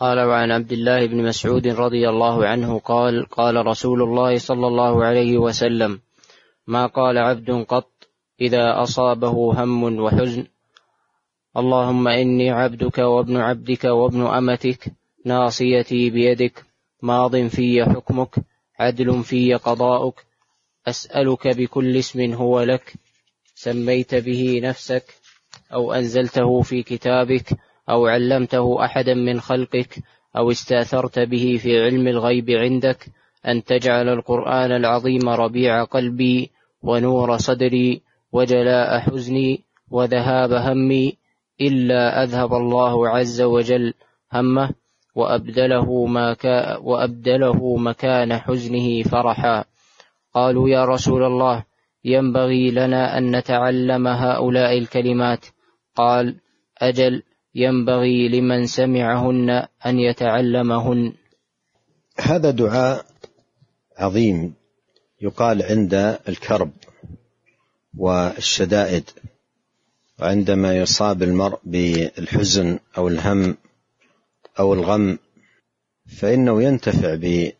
قال وعن عبد الله بن مسعود رضي الله عنه قال قال رسول الله صلى الله عليه وسلم ما قال عبد قط إذا أصابه هم وحزن؟ اللهم إني عبدك وابن عبدك وابن أمتك ناصيتي بيدك ماض في حكمك عدل في قضاؤك أسألك بكل اسم هو لك سميت به نفسك أو أنزلته في كتابك أو علمته أحدا من خلقك أو استأثرت به في علم الغيب عندك أن تجعل القرآن العظيم ربيع قلبي ونور صدري وجلاء حزني وذهاب همي إلا أذهب الله عز وجل همه وأبدله ما كا وأبدله مكان حزنه فرحا. قالوا يا رسول الله ينبغي لنا أن نتعلم هؤلاء الكلمات. قال أجل ينبغي لمن سمعهن أن يتعلمهن. هذا دعاء عظيم يقال عند الكرب والشدائد وعندما يصاب المرء بالحزن أو الهم أو الغم فإنه ينتفع ب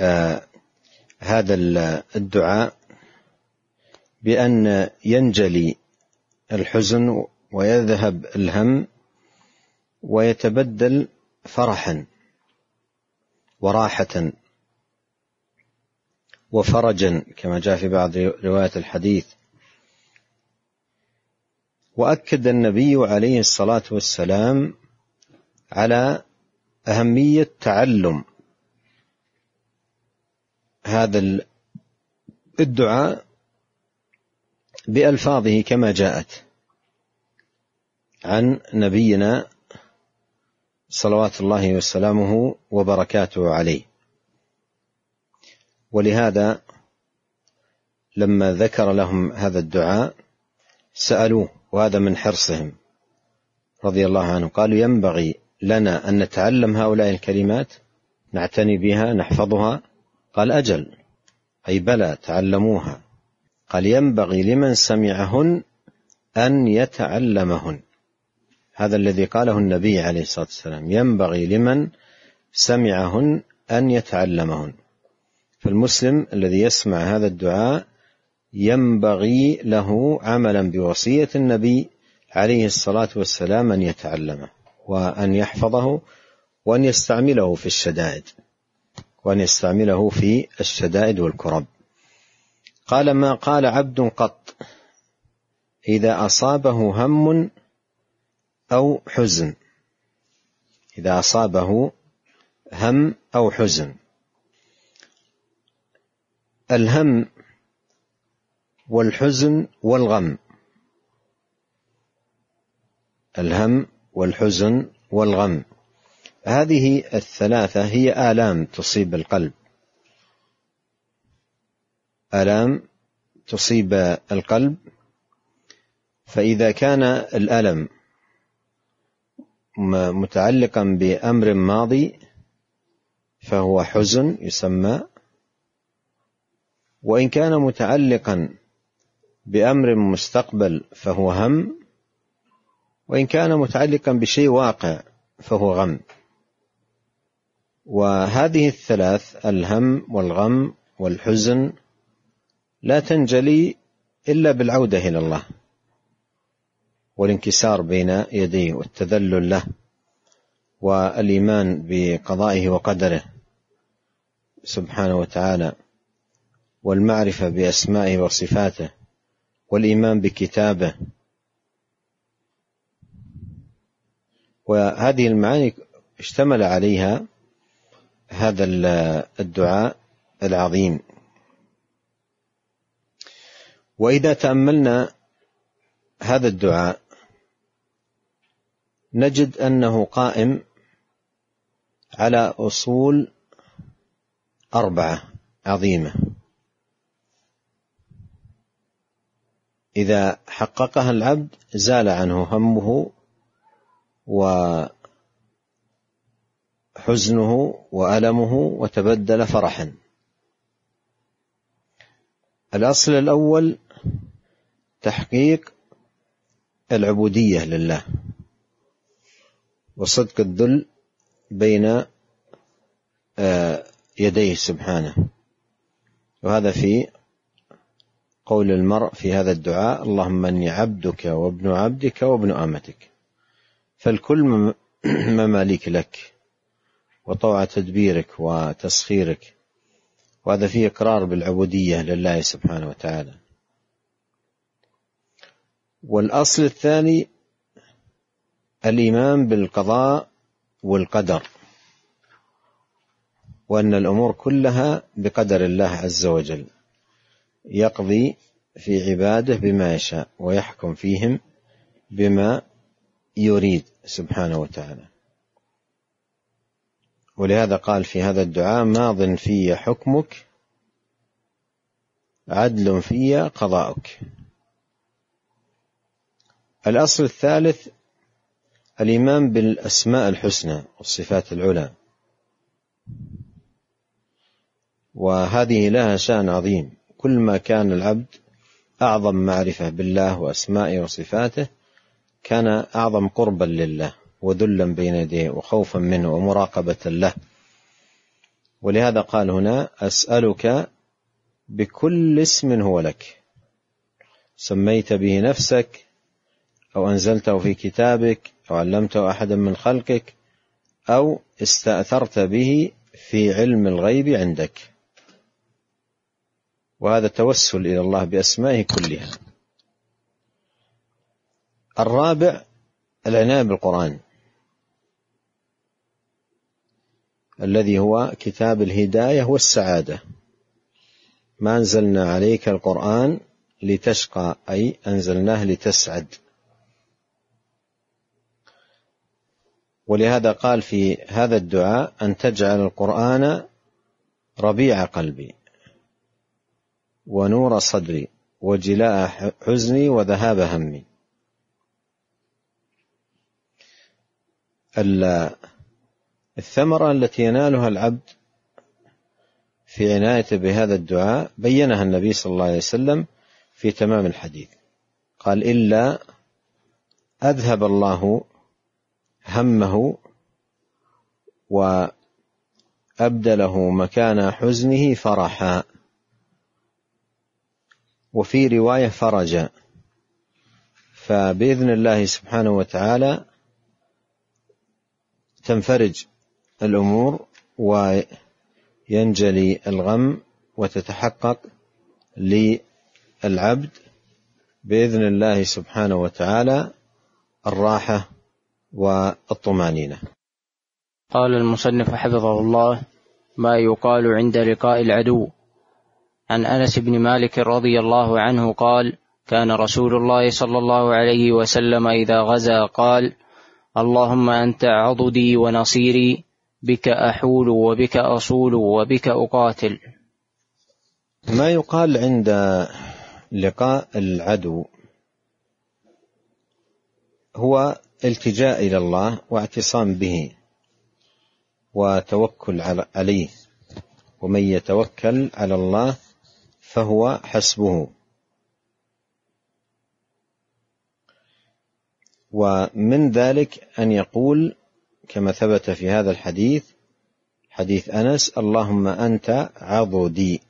آه، هذا الدعاء بأن ينجلي الحزن ويذهب الهم ويتبدل فرحا وراحة وفرجا كما جاء في بعض روايات الحديث. وأكد النبي عليه الصلاة والسلام على أهمية تعلم هذا الدعاء بألفاظه كما جاءت. عن نبينا صلوات الله وسلامه وبركاته عليه. ولهذا لما ذكر لهم هذا الدعاء سألوه وهذا من حرصهم رضي الله عنه قالوا ينبغي لنا أن نتعلم هؤلاء الكلمات نعتني بها نحفظها. قال أجل أي بلى تعلموها. قال ينبغي لمن سمعهن أن يتعلمهن. هذا الذي قاله النبي عليه الصلاة والسلام ينبغي لمن سمعهن أن يتعلمهن. فالمسلم الذي يسمع هذا الدعاء ينبغي له عملا بوصية النبي عليه الصلاة والسلام أن يتعلمه وأن يحفظه وأن يستعمله في الشدائد وأن يستعمله في الشدائد والكرب. قال ما قال عبد قط إذا أصابه هم أو حزن. إذا أصابه هم أو حزن. الهم والحزن والغم. الهم والحزن والغم. هذه الثلاثة هي آلام تصيب القلب. آلام تصيب القلب. فإذا كان الألم متعلقا بأمر ماضي فهو حزن يسمى. وإن كان متعلقا بأمر مستقبل فهو هم وإن كان متعلقا بشيء واقع فهو غم. وهذه الثلاث الهم والغم والحزن لا تنجلي إلا بالعودة إلى الله. والانكسار بين يديه والتذلل له والإيمان بقضائه وقدره سبحانه وتعالى والمعرفة بأسمائه وصفاته والإيمان بكتابه وهذه المعاني اشتمل عليها هذا الدعاء العظيم. وإذا تأملنا هذا الدعاء نجد أنه قائم على أصول أربعة عظيمة. إذا حققها العبد زال عنه همه وحزنه وألمه وتبدل فرحا. الأصل الأول تحقيق العبودية لله. وصدق الذل بين آه، يديه سبحانه. وهذا في قول المرء في هذا الدعاء اللهم إني عبدك وابن عبدك وابن آمتك. فالكل مماليك لك وطوع تدبيرك وتسخيرك. وهذا فيه إقرار بالعبودية لله سبحانه وتعالى. والأصل الثاني الإيمان بالقضاء والقدر وأن الأمور كلها بقدر الله عز وجل يقضي في عباده بما يشاء ويحكم فيهم بما يريد سبحانه وتعالى. ولهذا قال في هذا الدعاء ماض في حكمك عدل في قضاؤك. الأصل الثالث الإيمان بالأسماء الحسنى والصفات العلى. وهذه لها شأن عظيم. كل ما كان العبد أعظم معرفة بالله وأسمائه وصفاته كان أعظم قربا لله وذلا بين يديه وخوفا منه ومراقبة له. ولهذا قال هنا أسألك بكل اسم هو لك. سميت به نفسك أو أنزلته في كتابك أو علمته أحدا من خلقك أو استأثرت به في علم الغيب عندك. وهذا توسل إلى الله بأسمائه كلها. الرابع العناية بالقرآن. الذي هو كتاب الهداية والسعادة. ما أنزلنا عليك القرآن لتشقى أي أنزلناه لتسعد. ولهذا قال في هذا الدعاء أن تجعل القرآن ربيع قلبي ونور صدري وجلاء حزني وذهاب همي. الثمرة التي ينالها العبد في عنايته بهذا الدعاء بينها النبي صلى الله عليه وسلم في تمام الحديث. قال إلا أذهب الله همه وأبدله مكان حزنه فرحا. وفي رواية فرجا فبإذن الله سبحانه وتعالى تنفرج الأمور وينجلي الغم وتتحقق للعبد. بإذن الله سبحانه وتعالى الراحة والطمانينة. قال المصنف حفظه الله ما يقال عند لقاء العدو. عن أنس بن مالك رضي الله عنه قال كان رسول الله صلى الله عليه وسلم إذا غزا قال اللهم أنت عضدي ونصيري بك أحول وبك أصول وبك أقاتل. ما يقال عند لقاء العدو هو التجاء إلى الله واعتصام به وتوكل عليه. ومن يتوكل على الله فهو حسبه. ومن ذلك أن يقول كما ثبت في هذا الحديث حديث أنس اللهم أنت عضدي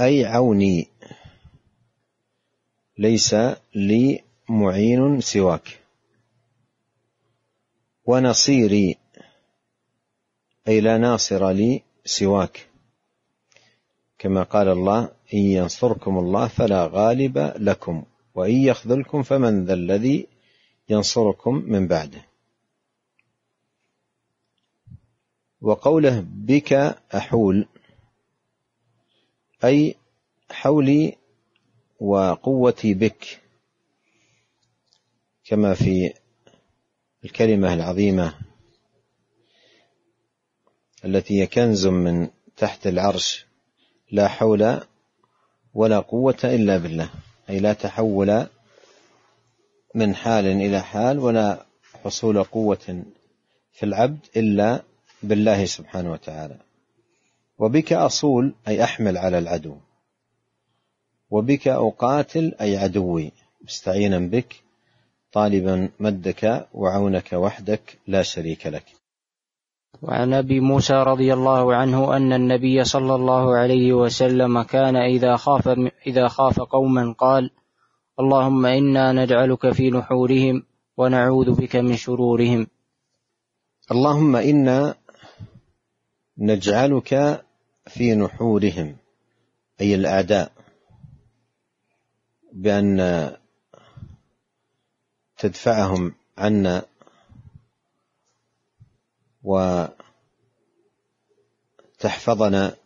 أي عوني ليس لي معين سواك. ونصيري أي لا ناصر لي سواك. كما قال الله إن ينصركم الله فلا غالب لكم وإن يخذلكم فمن ذا الذي ينصركم من بعده. وقوله بك أحول أي حولي وقوتي بك. كما في الكلمة العظيمة التي هي كنز من تحت العرش لا حول ولا قوة إلا بالله. أي لا تحول من حال إلى حال ولا حصول قوة في العبد إلا بالله سبحانه وتعالى. وبك أصول أي أحمل على العدو. وبك أقاتل أي عدوي. مستعينا بك. طالبا مدك وعونك وحدك لا شريك لك. وعن أبي موسى رضي الله عنه أن النبي صلى الله عليه وسلم كان إذا خاف إذا خاف قوما قال اللهم إنا نجعلك في نحورهم ونعوذ بك من شرورهم. اللهم إنا نجعلك في نحورهم أي الأعداء بأن تدفعهم عنا وتحفظنا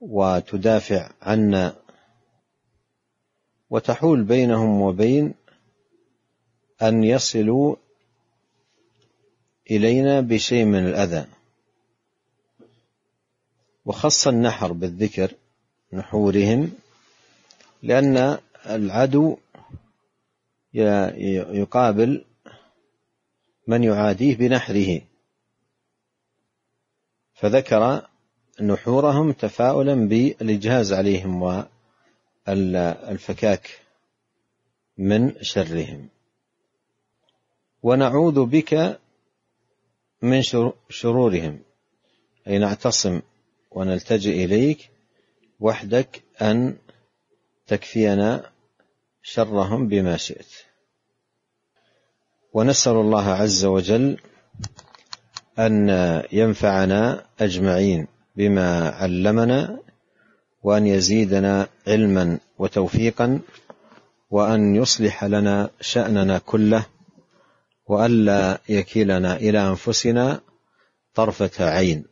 وتدافع عنا وتحول بينهم وبين أن يصلوا إلينا بشيء من الأذى. وخص النحر بالذكر نحورهم لأن العدو يقابل من يعاديه بنحره. فذكر نحورهم تفاؤلا بالإجهاز عليهم والفكاك من شرهم. ونعوذ بك من شرورهم. أي نعتصم ونلتجئ إليك وحدك أن تكفينا شرهم بما شئت. ونسأل الله عز وجل أن ينفعنا أجمعين بما علمنا وأن يزيدنا علما وتوفيقا وأن يصلح لنا شأننا كله والا يكلنا إلى أنفسنا طرفة عين.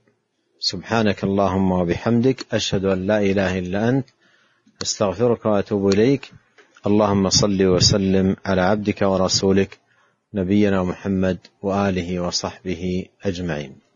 سبحانك اللهم وبحمدك أشهد أن لا إله إلا أنت أستغفرك وأتوب إليك. اللهم صل وسلم على عبدك ورسولك نبينا محمد وآله وصحبه أجمعين.